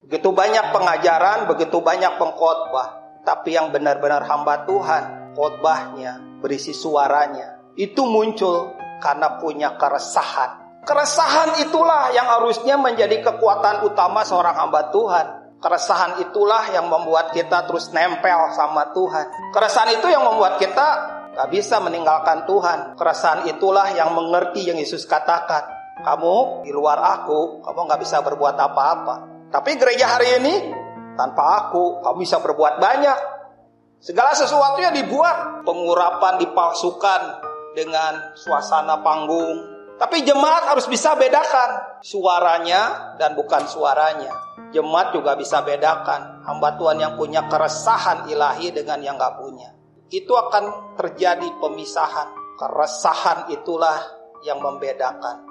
Begitu banyak pengajaran, begitu banyak pengkhotbah. Tapi yang benar-benar hamba Tuhan, khotbahnya, berisi suaranya, itu muncul karena punya keresahan. Keresahan itulah yang harusnya menjadi kekuatan utama seorang hamba Tuhan. Keresahan itulah yang membuat kita terus nempel sama Tuhan. Keresahan itu yang membuat kita gak bisa meninggalkan Tuhan. Keresahan itulah yang mengerti yang Yesus katakan. Kamu di luar aku, kamu gak bisa berbuat apa-apa. Tapi gereja hari ini tanpa aku kamu bisa berbuat banyak. Segala sesuatunya dibuat, pengurapan dipalsukan dengan suasana panggung. Tapi jemaat harus bisa bedakan suaranya dan bukan suaranya. Jemaat juga bisa bedakan hamba Tuhan yang punya keresahan ilahi dengan yang gak punya. Itu akan terjadi pemisahan. Keresahan itulah yang membedakan.